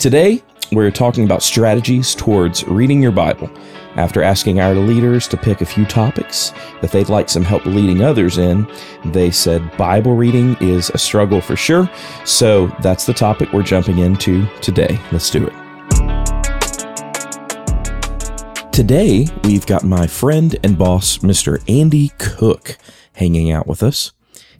Today, we're talking about strategies towards reading your Bible. After asking our leaders to pick a few topics that they'd like some help leading others in, they said Bible reading is a struggle for sure. So that's the topic we're jumping into today. Let's do it. Today, we've got my friend and boss, Mr. Andy Cook, hanging out with us.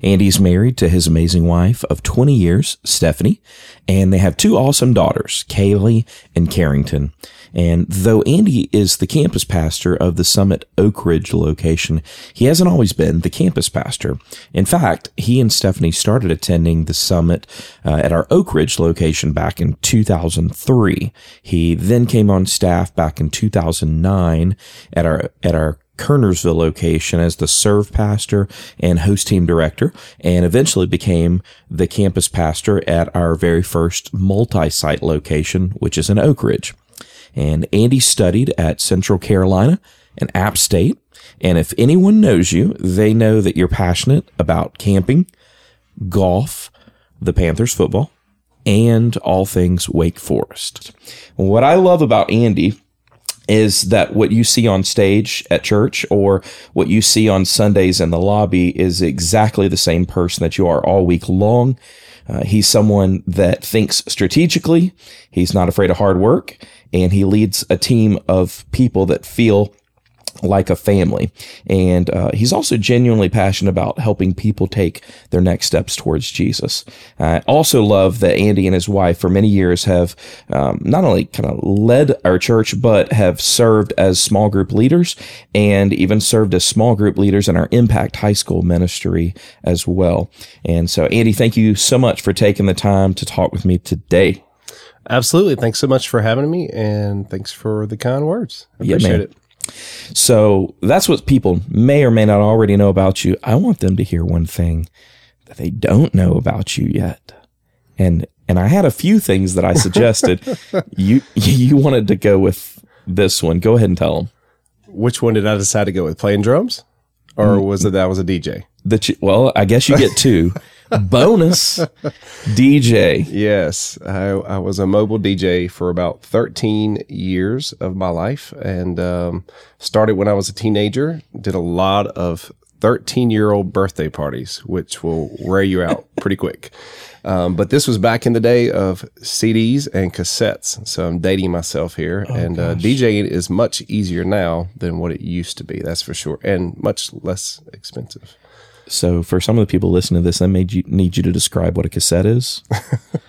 Andy's married to his amazing wife of 20 years, Stephanie, and they have two awesome daughters, Kaylee and Carrington. And though Andy is the campus pastor of the Summit Oak Ridge location, he hasn't always been the campus pastor. In fact, he and Stephanie started attending the Summit uh, at our Oak Ridge location back in 2003. He then came on staff back in 2009 at our at our Kernersville location as the serve pastor and host team director, and eventually became the campus pastor at our very first multi-site location, which is in Oak Ridge. And Andy studied at Central Carolina and App State. And if anyone knows you, they know that you're passionate about camping, golf, the Panthers football, and all things Wake Forest. What I love about Andy is that what you see on stage at church or what you see on Sundays in the lobby is exactly the same person that you are all week long. Uh, he's someone that thinks strategically. He's not afraid of hard work and he leads a team of people that feel like a family. And uh, he's also genuinely passionate about helping people take their next steps towards Jesus. I also love that Andy and his wife for many years have um, not only kind of led our church, but have served as small group leaders and even served as small group leaders in our Impact High School ministry as well. And so, Andy, thank you so much for taking the time to talk with me today. Absolutely. Thanks so much for having me and thanks for the kind words. I appreciate man. it. So that's what people may or may not already know about you. I want them to hear one thing that they don't know about you yet. And and I had a few things that I suggested. you you wanted to go with this one. Go ahead and tell them. Which one did I decide to go with? Playing drums? Or Mm. was it that I was a DJ? That you, well, I guess you get two. Bonus DJ. Yes. I, I was a mobile DJ for about 13 years of my life and um, started when I was a teenager. Did a lot of 13 year old birthday parties, which will wear you out pretty quick. Um, but this was back in the day of CDs and cassettes. So I'm dating myself here. and uh, DJing is much easier now than what it used to be. That's for sure. And much less expensive. So for some of the people listening to this, I made you need you to describe what a cassette is.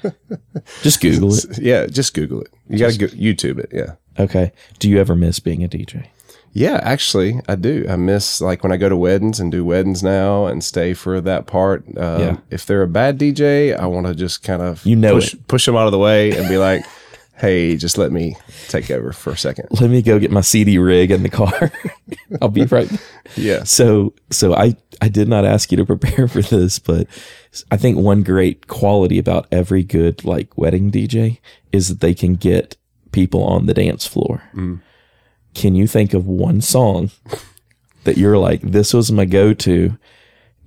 Just Google it. Yeah. Just Google it. You got to go YouTube it. Yeah. Okay. Do you ever miss being a DJ? Yeah, actually, I do. I miss like when I go to weddings and do weddings now and stay for that part. Um, Yeah. If they're a bad DJ, I want to just kind of You know push, push them out of the way and be like, "Hey, just let me take over for a second. Let me go get my CD rig in the car. I'll be right. yeah. So, so I, I did not ask you to prepare for this, but I think one great quality about every good like wedding DJ is that they can get people on the dance floor. Mm. Can you think of one song that you're like, this was my go-to,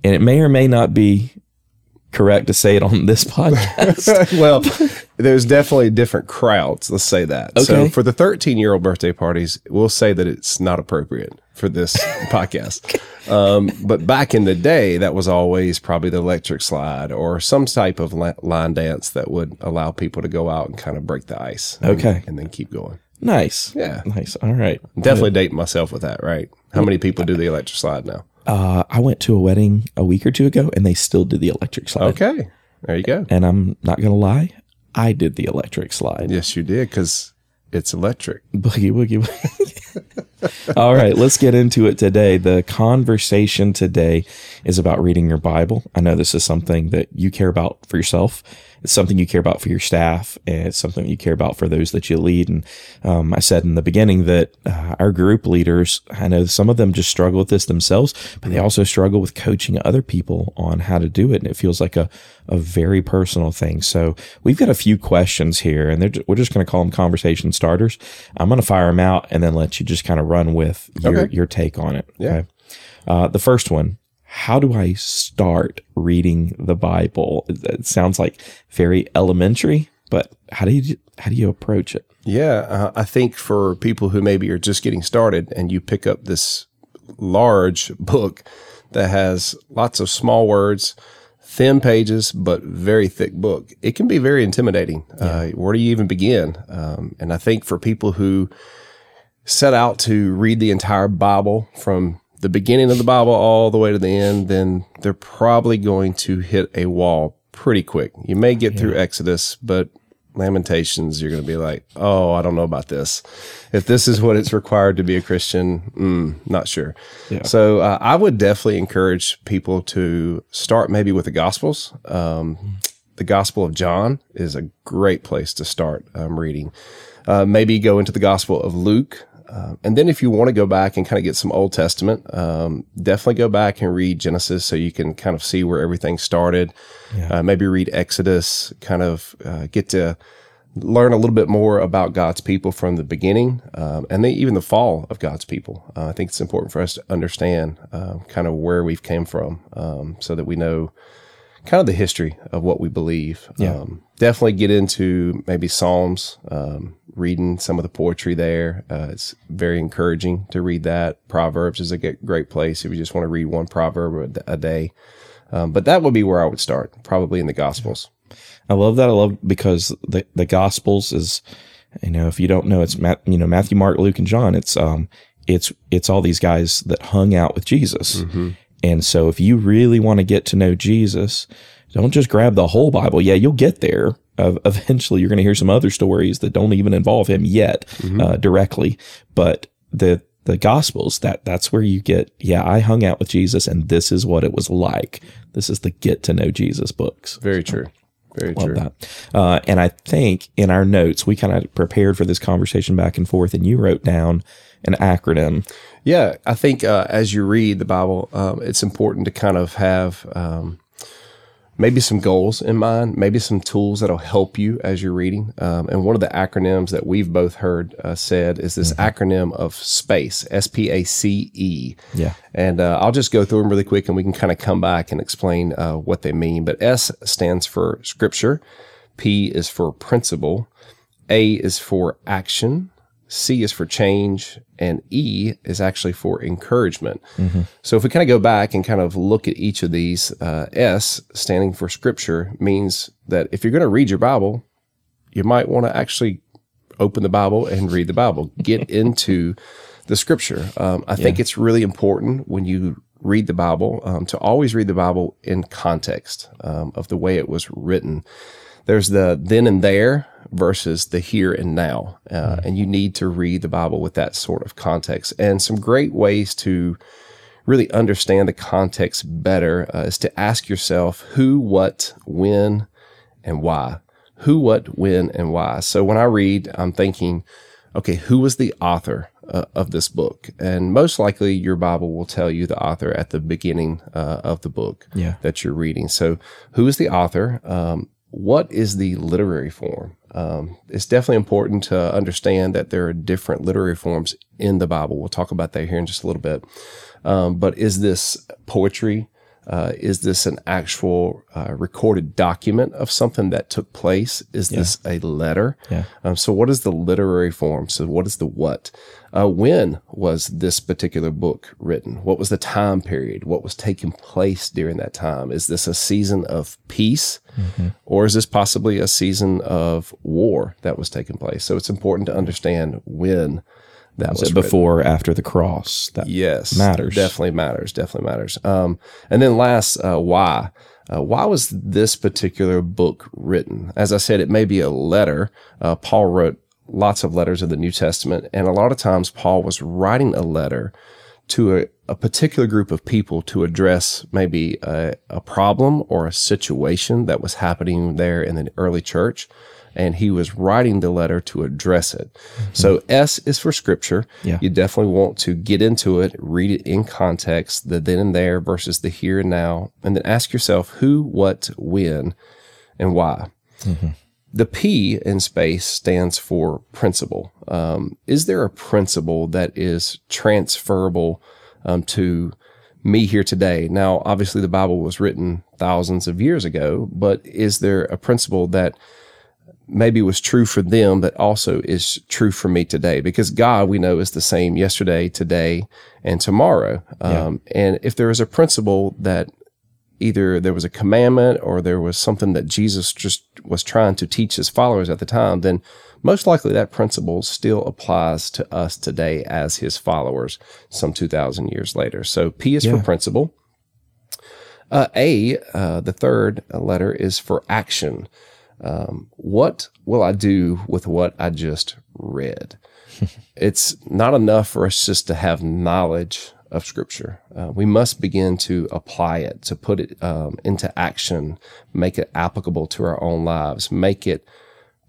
and it may or may not be correct to say it on this podcast. well, there's definitely different crowds. Let's say that. So for the 13 year old birthday parties, we'll say that it's not appropriate for this podcast. Um, but back in the day, that was always probably the electric slide or some type of li- line dance that would allow people to go out and kind of break the ice. Okay. And then keep going. nice. Yeah. Nice. All right. Definitely dating myself with that, right? How many people do the electric slide now? Uh, I went to a wedding a week or two ago and they still did the electric slide. Okay. There you go. And I'm not going to lie. I did the electric slide. Yes, you did because it's electric. Boogie woogie woogie. All right, let's get into it today. The conversation today is about reading your Bible. I know this is something that you care about for yourself. It's something you care about for your staff, and it's something you care about for those that you lead. And um, I said in the beginning that uh, our group leaders, I know some of them just struggle with this themselves, but they also struggle with coaching other people on how to do it. And it feels like a, a very personal thing. So we've got a few questions here, and they're, we're just going to call them conversation starters. I'm going to fire them out and then let you just kind of run with your, Okay. your take on it. Yeah. Okay. Uh, the first one how do I start reading the Bible? It, sounds like very elementary, but how do you how do you approach it? Yeah, uh, I think for people who maybe are just getting started and you pick up this large book that has lots of small words, thin pages, but very thick book, it can be very intimidating. Uh, where do you even begin? Um, and I think for people who set out to read the entire Bible from the beginning of the Bible all the way to the end, then they're probably going to hit a wall pretty quick. You may get through Exodus, but Lamentations, you're going to be like, oh, I don't know about this. If this is what it's required to be a Christian, mm, not sure. Yeah. So uh, I would definitely encourage people to start maybe with the Gospels. Um, the Gospel of John is a great place to start um, reading. Uh, maybe go into the Gospel of Luke. Uh, and then if you want to go back and kind of get some Old Testament, um, definitely go back and read Genesis so you can kind of see where everything started. Uh, maybe read Exodus, kind of uh, get to learn a little bit more about God's people from the beginning um, and then even the fall of God's people. Uh, I think it's important for us to understand uh, kind of where we've came from um, so that we know kind of the history of what we believe. Yeah. Um, definitely get into maybe Psalms, um, reading some of the poetry there. Uh, it's very encouraging to read that. Proverbs is a great place if you just want to read one proverb a, day. Um, but that would be where I would start, probably in the Gospels. I love that. I love because the the Gospels is, you know, if you don't know, it's Matt, you know Matthew, Mark, Luke, and John. It's um, it's it's all these guys that hung out with Jesus, and so if you really want to get to know Jesus, don't just grab the whole Bible. Yeah, you'll get there. Uh, eventually, you're going to hear some other stories that don't even involve him yet uh, directly, but the the Gospels that that's where you get. Yeah, I hung out with Jesus, and this is what it was like. This is the get to know Jesus books. Very true. Very Love true. that. Uh, and I think in our notes, we kind of prepared for this conversation back and forth, and you wrote down an acronym. Yeah, I think uh, as you read the Bible, um, it's important to kind of have um, maybe some goals in mind, maybe some tools that'll help you as you're reading. Um, and one of the acronyms that we've both heard uh, said is this acronym of SPACE, S P A C E. Yeah. And uh, I'll just go through them really quick and we can kind of come back and explain uh, what they mean. But S stands for scripture, P is for principle, A is for action, C is for change, and E is actually for encouragement. So if we kind of go back and kind of look at each of these, uh, S standing for scripture means that if you're going to read your Bible, you might want to actually open the Bible and read the Bible. Get into the scripture. Um, I think it's really important when you read the Bible um, to always read the Bible in context um, of the way it was written. There's the then and there versus the here and now. Uh, And you need to read the Bible with that sort of context. And some great ways to really understand the context better uh, is to ask yourself who, what, when, and why. Who, what, when, and why. So when I read, I'm thinking, okay, who was the author uh, of this book? And most likely your Bible will tell you the author at the beginning uh, of the book Yeah. that you're reading. So who is the author? Um, what is the literary form? Um, it's definitely important to understand that there are different literary forms in the Bible. We'll talk about that here in just a little bit. Um, but is this poetry? Uh, is this an actual uh, recorded document of something that took place? Is this a letter? Yeah. Um, so, what is the literary form? So, what is the what? Uh, when was this particular book written? What was the time period? What was taking place during that time? Is this a season of peace, or is this possibly a season of war that was taking place? So, it's important to understand when that was, Was it written. before after the cross? That Yes, Matters. Definitely matters. Definitely matters. Um, and then last, uh, why? Uh, why was this particular book written? As I said, it may be a letter. Uh, Paul wrote lots of letters in the New Testament, and a lot of times Paul was writing a letter to a, a particular group of people to address maybe a, a problem or a situation that was happening there in the early church. And he was writing the letter to address it. So S is for scripture. Yeah. You definitely want to get into it, read it in context, the then and there versus the here and now, and then ask yourself who, what, when, and why. The P in space stands for principle. Um, is there a principle that is transferable um, to me here today? Now, obviously, the Bible was written thousands of years ago, but is there a principle that maybe was true for them that also is true for me today because God we know is the same yesterday, today, and tomorrow. Um, and if there is a principle that either there was a commandment or there was something that Jesus just was trying to teach his followers at the time, then most likely that principle still applies to us today as his followers some 2,000 years later. So P is for principle. Uh, a, uh, the third letter, is for action. Um, what will I do with what I just read? it's not enough for us just to have knowledge of Scripture. Uh, we must begin to apply it, to put it um, into action, make it applicable to our own lives, make it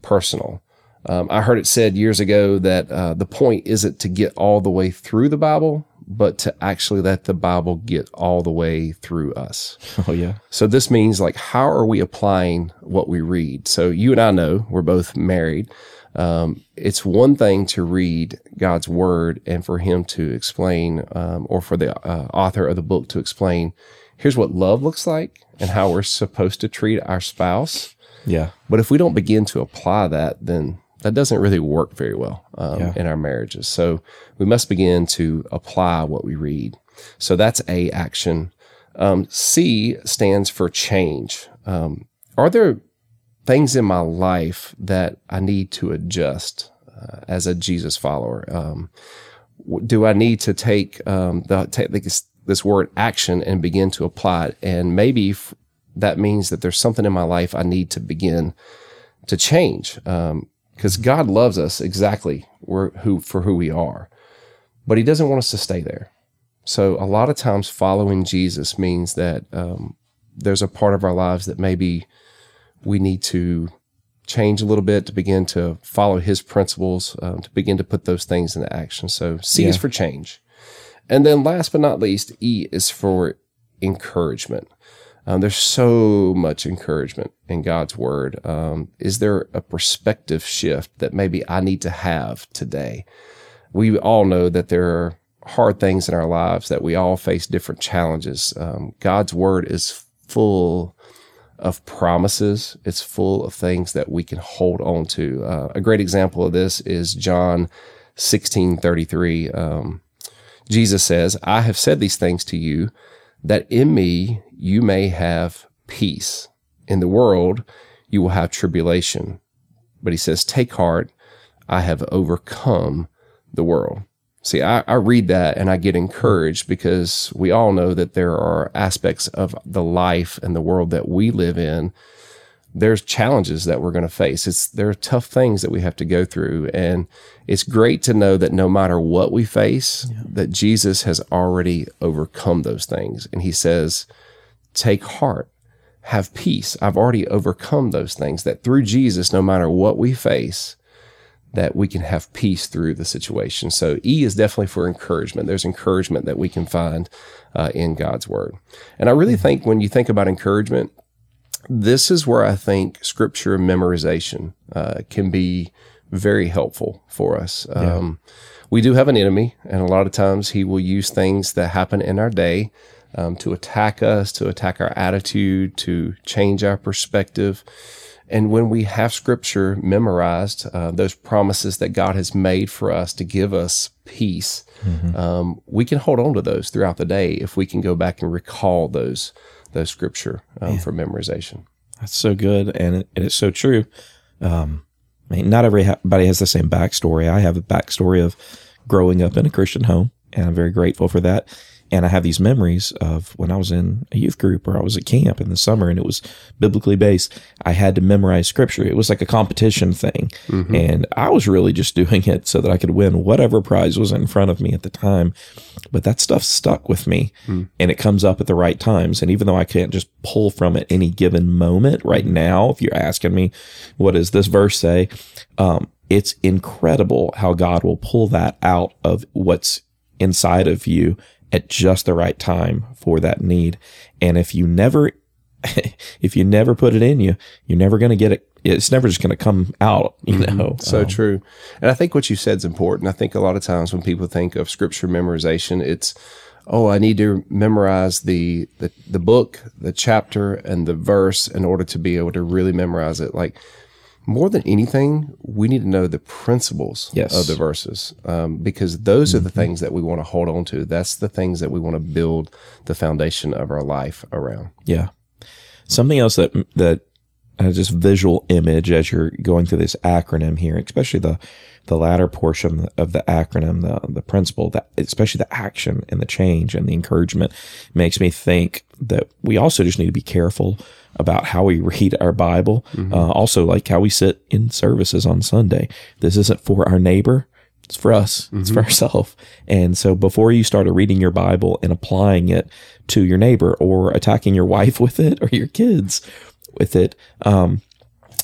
personal. Um, I heard it said years ago that uh, the point isn't to get all the way through the Bible, but to actually let the Bible get all the way through us. Oh, yeah. So this means like, how are we applying what we read? So you and I know we're both married. Um, it's one thing to read God's word and for him to explain, um, or for the uh, author of the book to explain, here's what love looks like and how we're supposed to treat our spouse. Yeah. But if we don't begin to apply that, then that doesn't really work very well um, Yeah. in our marriages. So we must begin to apply what we read. So that's A action. Um, C stands for change. Um, are there things in my life that I need to adjust uh, as a Jesus follower? Um, do I need to take um, the take this, this word action and begin to apply it? And maybe f- that means that there's something in my life I need to begin to change. Because God loves us exactly who for who we are, but He doesn't want us to stay there. So a lot of times, following Jesus means that um, there's a part of our lives that maybe we need to change a little bit to begin to follow His principles, um, to begin to put those things into action. So C is for change, and then last but not least, E is for encouragement. Um, there's so much encouragement in God's word. Um, is there a perspective shift that maybe I need to have today? We all know that there are hard things in our lives, that we all face different challenges. Um, God's word is full of promises. It's full of things that we can hold on to. Uh, a great example of this is John 16 33. Um, Jesus says, I have said these things to you that in me you may have peace. In the world you will have tribulation. But he says, Take heart, I have overcome the world. See, I, I read that and I get encouraged because we all know that there are aspects of the life and the world that we live in. There's challenges that we're going to face. It's there are tough things that we have to go through, and it's great to know that no matter what we face, that Jesus has already overcome those things, and He says, "Take heart, have peace. I've already overcome those things. That through Jesus, no matter what we face, that we can have peace through the situation. So E is definitely for encouragement. There's encouragement that we can find uh, in God's word. And I really think when you think about encouragement, this is where I think scripture memorization uh, can be very helpful for us. Um, we do have an enemy, and a lot of times he will use things that happen in our day um, to attack us, to attack our attitude, to change our perspective. And when we have scripture memorized, uh, those promises that God has made for us to give us peace, um, we can hold on to those throughout the day if we can go back and recall those those scripture um, for memorization. That's so good, and it, it is so true. Um, I mean, not everybody has the same backstory. I have a backstory of growing up in a Christian home, and I'm very grateful for that. And I have these memories of when I was in a youth group or I was at camp in the summer, and it was biblically based. I had to memorize scripture. It was like a competition thing, and I was really just doing it so that I could win whatever prize was in front of me at the time. But that stuff stuck with me, and it comes up at the right times. And even though I can't just pull from it any given moment right now, if you're asking me, what does this verse say? Um, it's incredible how God will pull that out of what's inside of you at just the right time for that need. And if you never, if you never put it in you, you're never going to get it. It's never just going to come out, you know. So Um, true. And I think what you said is important. I think a lot of times when people think of scripture memorization, it's, oh, I need to memorize the, the, the book, the chapter, and the verse in order to be able to really memorize it. Like, more than anything, we need to know the principles Yes. of the verses um, because those are the things that we want to hold on to. That's the things that we want to build the foundation of our life around. Yeah. Something else that that uh, just visual image as you're going through this acronym here, especially the the latter portion of the acronym, the the principle that especially the action and the change and the encouragement makes me think that we also just need to be careful about how we read our Bible. Uh, also, like how we sit in services on Sunday. This isn't for our neighbor. It's for us. It's for ourselves. And so before you started reading your Bible and applying it to your neighbor or attacking your wife with it or your kids with it, um,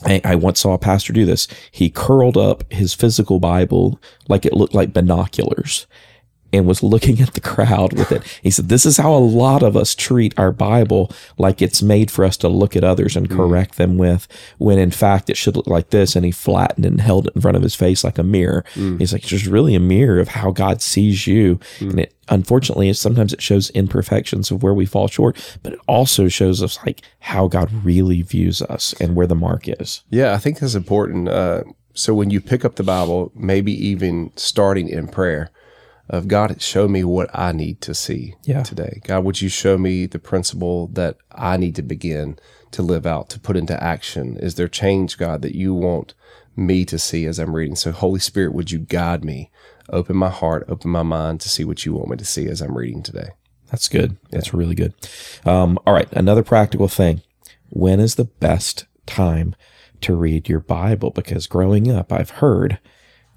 I, I once saw a pastor do this. He curled up his physical Bible like it looked like binoculars and was looking at the crowd with it. He said, This is how a lot of us treat our Bible like it's made for us to look at others and mm. correct them with, when in fact it should look like this. And he flattened and held it in front of his face like a mirror. Mm. He's like, It's just really a mirror of how God sees you. Mm. And it, unfortunately, sometimes it shows imperfections of where we fall short, but it also shows us like how God really views us and where the mark is. Yeah, I think that's important. Uh, so when you pick up the Bible, maybe even starting in prayer, of God, show me what I need to see Yeah. today. God, would you show me the principle that I need to begin to live out, to put into action? Is there change, God, that you want me to see as I'm reading? So, Holy Spirit, would you guide me, open my heart, open my mind to see what you want me to see as I'm reading today? That's good. That's really good. Um, all right. Another practical thing. When is the best time to read your Bible? Because growing up, I've heard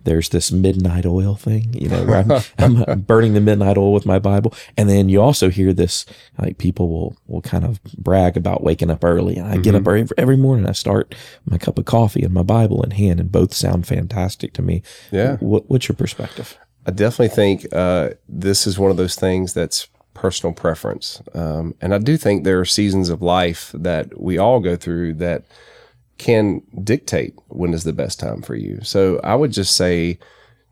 there's this midnight oil thing, you know, where I'm, I'm burning the midnight oil with my Bible. And then you also hear this, like people will, will kind of brag about waking up early. And I get up every, every morning. I start my cup of coffee and my Bible in hand and both sound fantastic to me. Yeah. What, what's your perspective? I definitely think uh, this is one of those things that's personal preference. Um, and I do think there are seasons of life that we all go through that can dictate when is the best time for you. So I would just say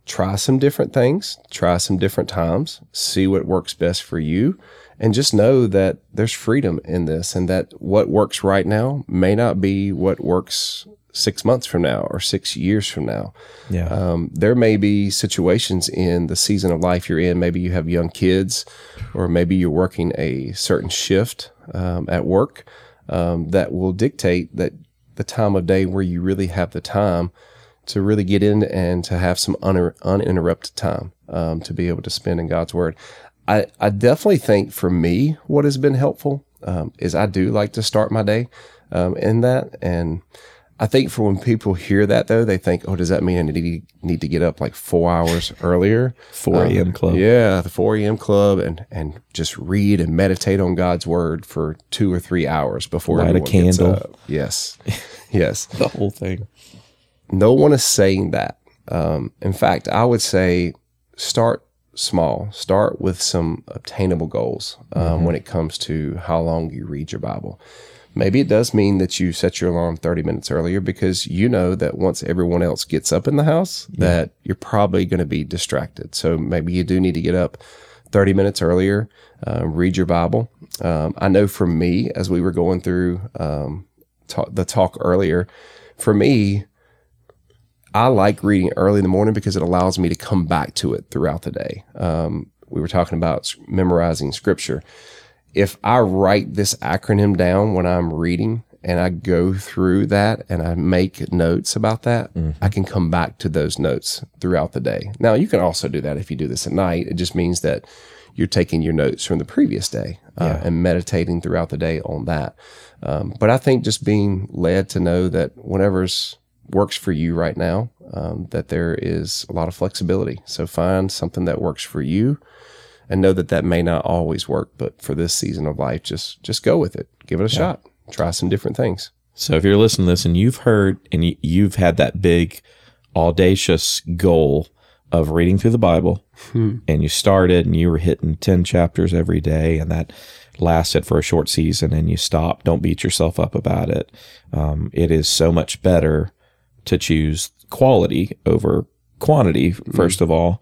try some different things, try some different times, see what works best for you. And just know that there's freedom in this and that what works right now may not be what works six months from now or six years from now. Yeah. Um, there may be situations in the season of life you're in. Maybe you have young kids, or maybe you're working a certain shift um, at work um, that will dictate that the time of day where you really have the time to really get in and to have some un- uninterrupted time um, to be able to spend in God's Word. I, I definitely think for me, what has been helpful um, is I do like to start my day um, in that. And I think for when people hear that, though, they think, oh, does that mean I need, need to get up like four hours earlier? 4 a.m. club. Yeah, the 4 a.m. club and, and just read and meditate on God's Word for two or three hours before Light a candle. up. Yes. yes The whole thing. no one is saying that. Um, in fact, I would say start small. Start with some obtainable goals um, when it comes to how long you read your Bible. Maybe it does mean that you set your alarm 30 minutes earlier because you know that once everyone else gets up in the house, that you're probably going to be distracted. So maybe you do need to get up 30 minutes earlier, uh, read your Bible. Um, I know for me, as we were going through um, ta- the talk earlier, for me, I like reading early in the morning because it allows me to come back to it throughout the day. Um, we were talking about memorizing scripture. If I write this acronym down when I'm reading and I go through that and I make notes about that, I can come back to those notes throughout the day. Now, you can also do that if you do this at night. It just means that you're taking your notes from the previous day uh, and meditating throughout the day on that. Um, but I think just being led to know that whatever's works for you right now, um, that there is a lot of flexibility. So find something that works for you and know that that may not always work, but for this season of life, just, just go with it. Give it a shot. Try some different things. So if you're listening to this and you've heard and you- you've had that big audacious goal of reading through the Bible and you started and you were hitting 10 chapters every day and that lasted for a short season and you stopped, don't beat yourself up about it. Um, it is so much better to choose quality over quantity, 1st of all.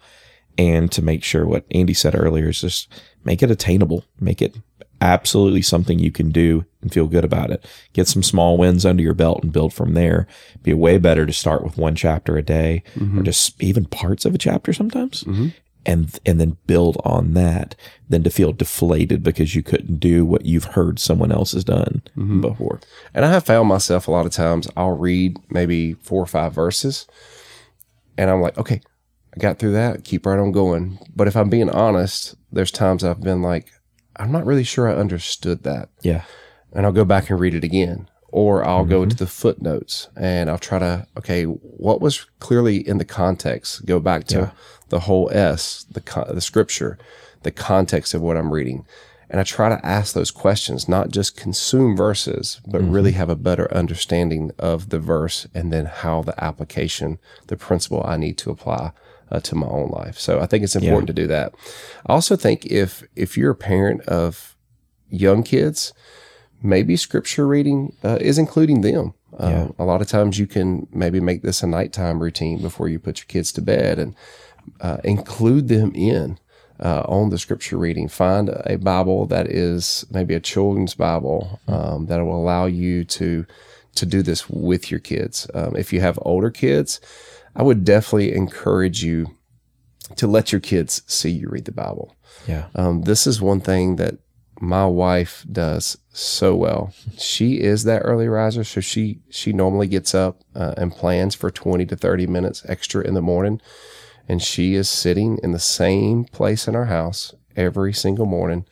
And to make sure what Andy said earlier is just make it attainable, make it absolutely something you can do and feel good about it. Get some small wins under your belt and build from there. Be way better to start with one chapter a day or mm-hmm. just even parts of a chapter sometimes. Mm-hmm. And, and then build on that than to feel deflated because you couldn't do what you've heard someone else has done mm-hmm. before. And I have found myself a lot of times I'll read maybe four or five verses and I'm like, okay, I got through that, keep right on going. But if I'm being honest, there's times I've been like, I'm not really sure I understood that. Yeah. And I'll go back and read it again. Or I'll go mm-hmm. to the footnotes and I'll try to, okay, what was clearly in the context? Go back to the whole S, the, the scripture, the context of what I'm reading. And I try to ask those questions, not just consume verses, but mm-hmm. really have a better understanding of the verse and then how the application, the principle I need to apply uh, to my own life. So I think it's important to do that. I also think if if you're a parent of young kids, maybe scripture reading uh, is including them. Uh, A lot of times you can maybe make this a nighttime routine before you put your kids to bed and uh, include them in uh, on the scripture reading. Find a Bible that is maybe a children's Bible um, that will allow you to to do this with your kids. Um, if you have older kids, I would definitely encourage you to let your kids see you read the Bible. Yeah. Um, this is one thing that my wife does so well. She is that early riser, so she she normally gets up uh, and plans for twenty to thirty minutes extra in the morning, and she is sitting in the same place in our house every single morning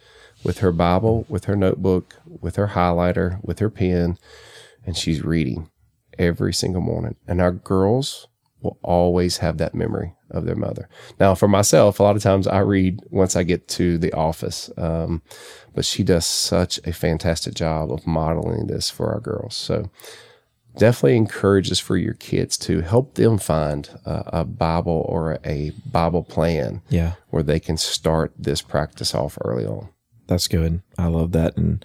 with her Bible, with her notebook, with her highlighter, with her pen, and she's reading every single morning. And our girls will always have that memory of their mother. Now, for myself, a lot of times I read once I get to the office, um, but she does such a fantastic job of modeling this for our girls. So definitely encourage this for your kids to help them find a, a Bible or a Bible plan Yeah. where they can start this practice off early on. That's good. I love that. And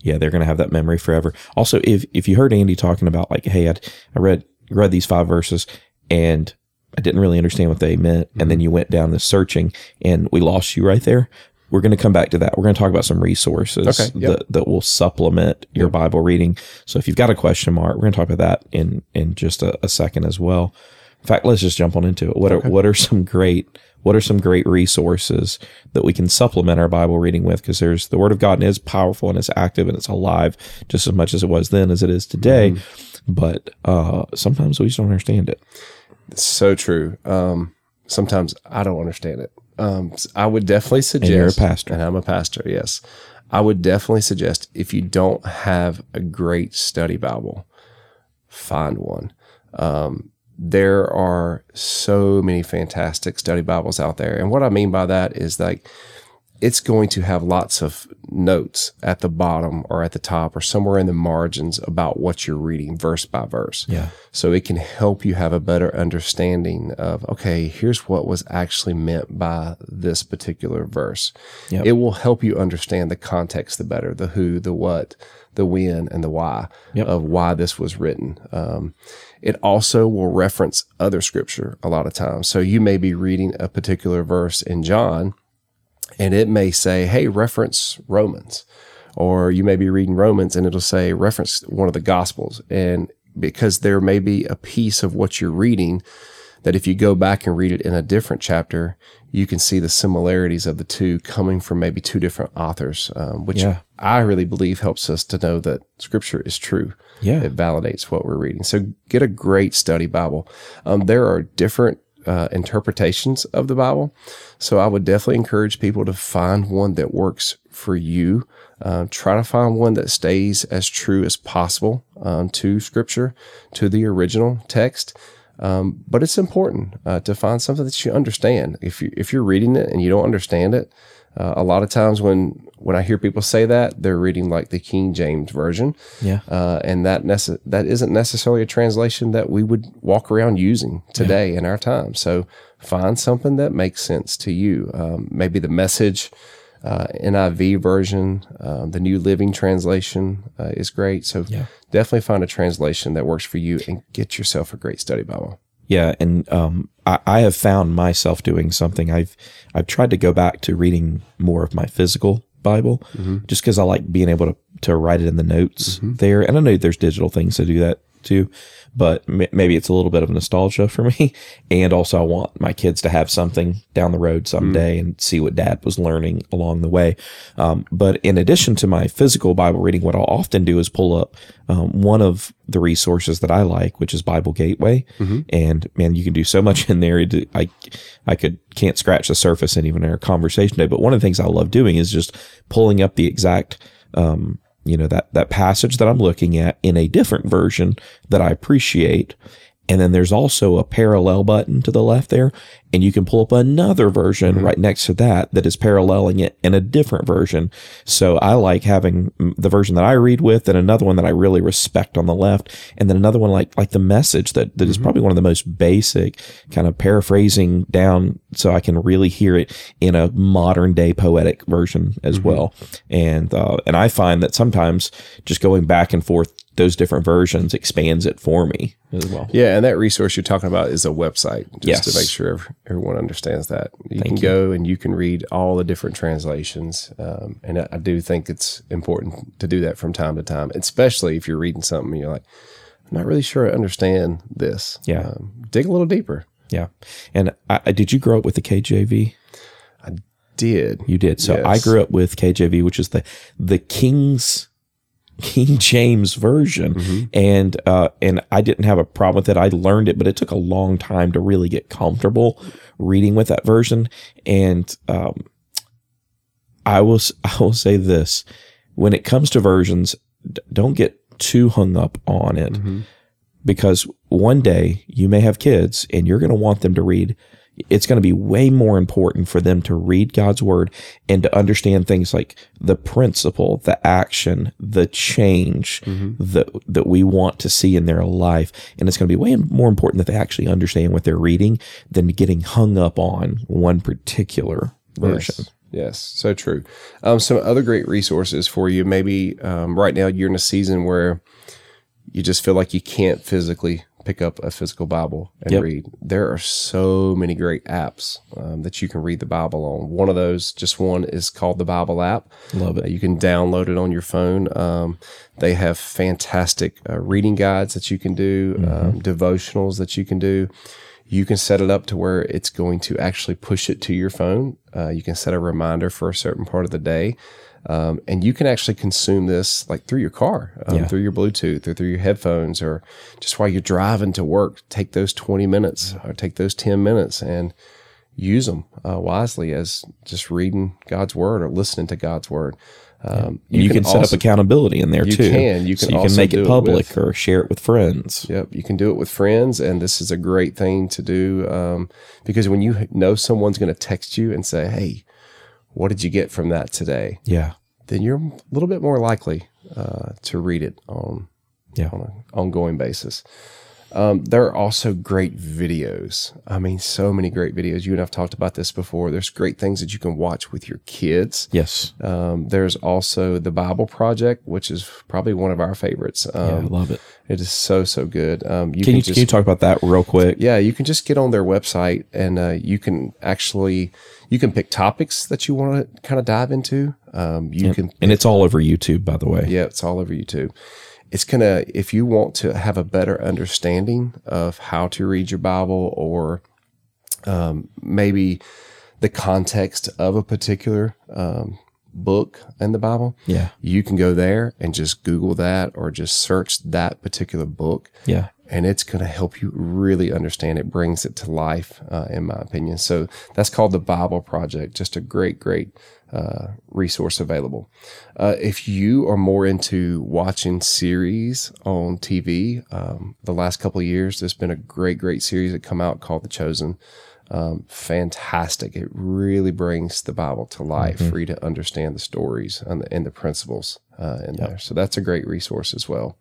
yeah, they're going to have that memory forever. Also, if, if you heard Andy talking about like, Hey, I, I read, read these five verses and I didn't really understand what they meant. And then mm-hmm. you went down the searching and we lost you right there. We're going to come back to that. We're going to talk about some resources Okay, yep. that, that will supplement your Bible reading. So if you've got a question mark, we're going to talk about that in, in just a, a second as well. In fact, let's just jump on into it. What are, what are some great, what are some great resources that we can supplement our Bible reading with? Because there's the Word of God and is powerful and it's active and it's alive just as much as it was then as it is today. Mm-hmm. But uh, sometimes we just don't understand it. It's so true. Um, sometimes I don't understand it. Um, I would definitely suggest. you're a pastor. and I'm a pastor. Yes, I would definitely suggest if you don't have a great study Bible, find one. Um, there are so many fantastic study Bibles out there, and what I mean by that is like it's going to have lots of notes at the bottom or at the top or somewhere in the margins about what you're reading verse by verse. Yeah. So it can help you have a better understanding of, okay, here's what was actually meant by this particular verse. Yep. It will help you understand the context the better, the who, the what, the when, and the why Yep. of why this was written. Um, it also will reference other scripture a lot of times. So you may be reading a particular verse in John and it may say, hey, reference Romans. Or you may be reading Romans and it'll say, reference one of the Gospels. And because there may be a piece of what you're reading that if you go back and read it in a different chapter, you can see the similarities of the two coming from maybe two different authors, um, which Yeah. I really believe helps us to know that scripture is true. Yeah. It validates what we're reading. So get a great study Bible. Um, there are different uh, interpretations of the Bible. So I would definitely encourage people to find one that works for you. Uh, try to find one that stays as true as possible um, to Scripture, to the original text. Um, but it's important uh, to find something that you understand. If you if you're reading it and you don't understand it, uh, a lot of times when when I hear people say that, they're reading like the King James version, Yeah. uh, and that nece- that isn't necessarily a translation that we would walk around using today in our time. So find something that makes sense to you. Um, maybe the message. Uh, NIV version, um, the New Living Translation uh, is great. So definitely find a translation that works for you and get yourself a great study Bible. Yeah, and um, I, I have found myself doing something. I've I've tried to go back to reading more of my physical Bible, just because I like being able to to write it in the notes there. And I know there's digital things to do that too, but m- maybe it's a little bit of nostalgia for me. And also, I want my kids to have something down the road someday and see what Dad was learning along the way. Um, but in addition to my physical Bible reading, what I'll often do is pull up um, one of the resources that I like, which is Bible Gateway. And man, you can do so much in there. I, I could can't scratch the surface in even our conversation today. But one of the things I love doing is just pulling up the exact, um, you know, that, that passage that I'm looking at in a different version that I appreciate. And then there's also a parallel button to the left there, and you can pull up another version mm-hmm. right next to that that is paralleling it in a different version. So I like having the version that I read with and another one that I really respect on the left, and then another one like like the message that, that is mm-hmm. probably one of the most basic kind of paraphrasing down so I can really hear it in a modern day poetic version as mm-hmm. well. And uh, and I find that sometimes just going back and forth those different versions expands it for me as well. Yeah, and that resource you're talking about is a website, just Yes. to make sure everyone understands that. You can go and you can read all the different translations, um, and I, I do think it's important to do that from time to time, especially if you're reading something and you're like, I'm not really sure I understand this. Yeah. um, dig a little deeper. Yeah. And I, I- did you grow up with the KJV? I did You did. So I grew up with KJV, which is the the King's King James version, and uh, and I didn't have a problem with it. I learned it, but it took a long time to really get comfortable reading with that version. And um, I will I will say this: when it comes to versions, d- don't get too hung up on it because one day you may have kids and you're going to want them to read. It's going to be way more important for them to read God's word and to understand things like the principle, the action, the change that, that we want to see in their life. And it's going to be way more important that they actually understand what they're reading than getting hung up on one particular version. Yes. Yes, so true. Um, some other great resources for you. Maybe um, right now you're in a season where you just feel like you can't physically pick up a physical Bible and Yep. read. There are so many great apps um, that you can read the Bible on. One of those, just one, is called the Bible app. Love Uh, it. You can download it on your phone. Um, they have fantastic uh, reading guides that you can do, um, devotionals that you can do. You can set it up to where it's going to actually push it to your phone. Uh, you can set a reminder for a certain part of the day. Um, and you can actually consume this like through your car, um, Yeah. through your Bluetooth or through your headphones, or just while you're driving to work. Take those 20 minutes or take those 10 minutes and use them uh, wisely as just reading God's word or listening to God's word. Um, You, can, set also- up accountability in there You too. can. You So can you can make it it public with- or share it with friends. Yep, you can do it with friends, and this is a great thing to do um, because when you know someone's going to text you and say, "Hey, what did you get from that today?" Yeah. then you're a little bit more likely uh, to read it on Yeah. on an ongoing basis. Um, there are also great videos. I mean, so many great videos. You and I've talked about this before. There's great things that you can watch with your kids. Yes. Um, there's also the Bible Project, which is probably one of our favorites. Yeah, I Um, love it. It is so so good. Um, you Can you, just, can you talk about that real quick? yeah, you can just get on their website and uh, you can actually you can pick topics that you want to kind of dive into. Um, you can And it's all over YouTube, by the way. yeah, it's all over YouTube. It's gonna if you want to have a better understanding of how to read your Bible or um, maybe the context of a particular um, book in the Bible, Yeah. you can go there and just Google that or just search that particular book Yeah. And it's going to help you really understand. It brings it to life uh, in my opinion. So that's called the bible project. Just a great great uh, resource available. Uh, if you are more into watching series on tv um, the last couple of years there's been a great great series that come out called the chosen. Um, fantastic. It really brings the bible to life for you to understand the stories and the, and the principles uh, in there. So that's a great resource as well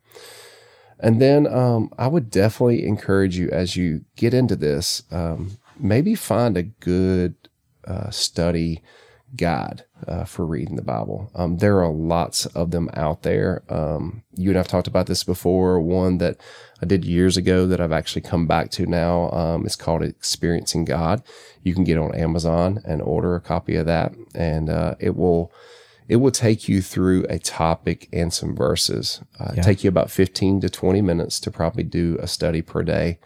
and then um, I would definitely encourage you as you get into this, um, maybe find a good uh, study guide uh, for reading the Bible. Um, there are lots of them out there. Um, you and I've talked about this before. One that I did years ago that I've actually come back to now um, is called Experiencing God. You can get on Amazon and order a copy of that, and uh, it will it will take you through a topic and some verses. Uh, Yeah. Take you about 15 to 20 minutes to probably do a study per day.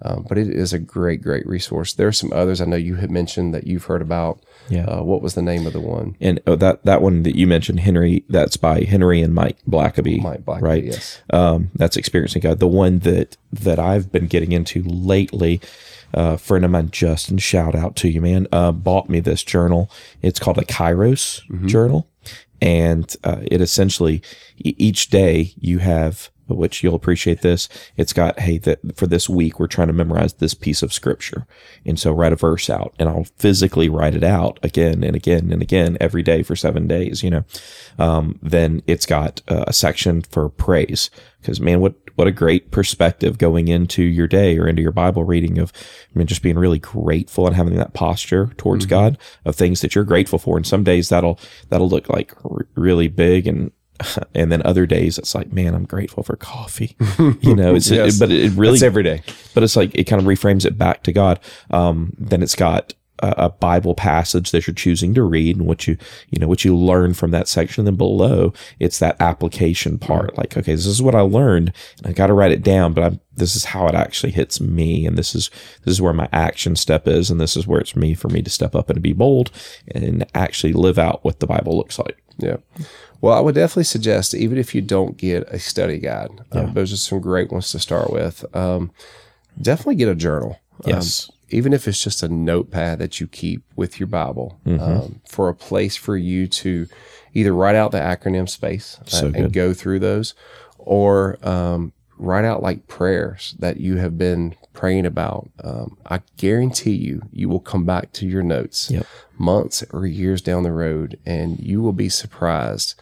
Um, but it is a great, great resource. There are some others I know you had mentioned that you've heard about. Yeah. Uh, what was the name of the one? And oh, that that one that you mentioned, Henry, that's by Henry and Mike Blackaby. Mike Blackaby, right? yes. Um, that's experiencing God. The one that that I've been getting into lately. Uh, a friend of mine, Justin, shout out to you, man. Uh, bought me this journal. It's called a Kairos journal, and uh, it essentially each day you have which you'll appreciate this. It's got, hey, that for this week, we're trying to memorize this piece of scripture. And so write a verse out and I'll physically write it out again and again and again every day for seven days, you know. Um, then it's got uh, a section for praise because man, what, what a great perspective going into your day or into your Bible reading of, I mean, just being really grateful and having that posture towards God of things that you're grateful for. And some days that'll, that'll look like r- really big and, and then other days it's like, man, I'm grateful for coffee. You know, it's Yes. it, but it really It's every day. but it's like it kind of reframes it back to God. Um, then it's got a, a Bible passage that you're choosing to read and what you you know what you learn from that section. Then below it's that application part. Like, okay, this is what I learned, and I got to write it down. But I'm, this is how it actually hits me, and this is this is where my action step is, and this is where it's me for me to step up and to be bold and actually live out what the Bible looks like. Yeah. Well, I would definitely suggest, even if you don't get a study guide, uh, those are some great ones to start with. Um, definitely get a journal. Um, Yes. even if it's just a notepad that you keep with your Bible Mm-hmm. um, for a place for you to either write out the acronym space uh, So and go through those or um, write out like prayers that you have been praying about. Um, I guarantee you, you will come back to your notes Yep. months or years down the road and you will be surprised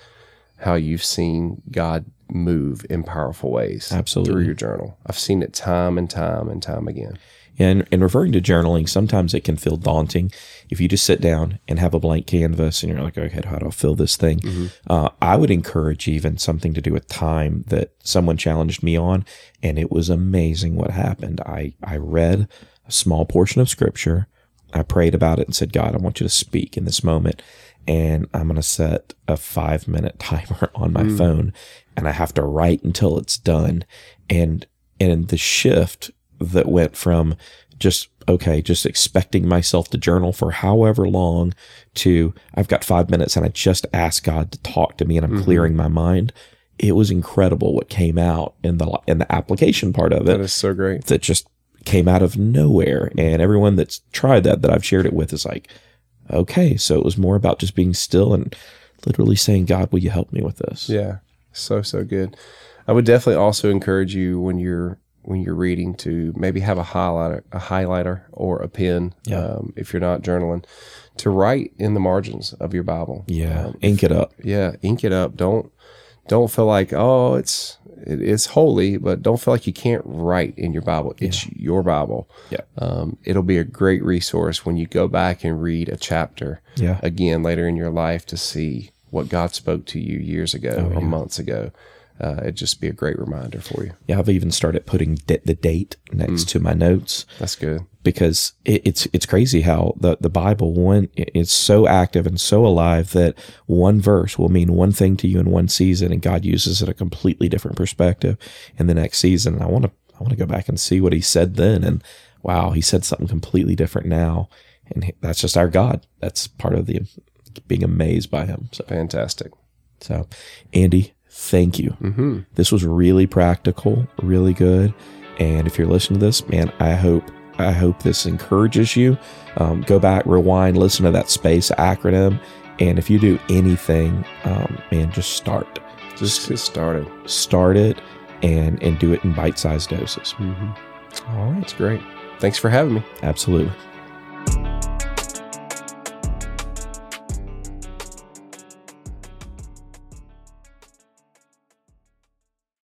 how you've seen God move in powerful ways Absolutely. through your journal. I've seen it time and time and time again. And, and referring to journaling, sometimes it can feel daunting if you just sit down and have a blank canvas and you're like, okay, how do I fill this thing? Uh, I would encourage even something to do with time that someone challenged me on, and it was amazing what happened. I, I read a small portion of scripture. I prayed about it and said, God, I want you to speak in this moment. And I'm going to set a five minute timer on my phone and I have to write until it's done. And, and the shift that went from just, okay, just expecting myself to journal for however long to I've got five minutes and I just ask God to talk to me and I'm mm-hmm. clearing my mind. It was incredible what came out in the, in the application part of it. That is so great. that just came out of nowhere. And everyone that's tried that, that I've shared it with is like, okay, so it was more about just being still and literally saying, God, will you help me with this? Yeah. So so good. I would definitely also encourage you when you're when you're reading to maybe have a highlighter a highlighter or a pen Yeah. um, if you're not journaling to write in the margins of your Bible. Yeah. Ink it up. Yeah, ink it up. Don't don't feel like oh it's it is holy, but don't feel like you can't write in your Bible. It's your Bible. Yeah. Um, it'll be a great resource when you go back and read a chapter Yeah. again later in your life to see what God spoke to you years ago Oh, or months ago. Uh, it'd just be a great reminder for you. Yeah. I've even started putting d- the date next to my notes That's good. because it, it's it's crazy how the the Bible one is so active and so alive that one verse will mean one thing to you in one season, and God uses it a completely different perspective in the next season. And I want to I want to go back and see what He said then, and wow, He said something completely different now, and that's just our God. That's part of the being amazed by Him. So Fantastic. so, Andy, thank you. Mm-hmm. This was really practical, really good. And if you're listening to this, man, I hope I hope this encourages you. Um, go back, rewind, listen to that space acronym, and if you do anything, um, man, just start, Just get started. start it, and and do it in bite-sized doses. Mm-hmm. All right, That's great. Thanks for having me. absolutely.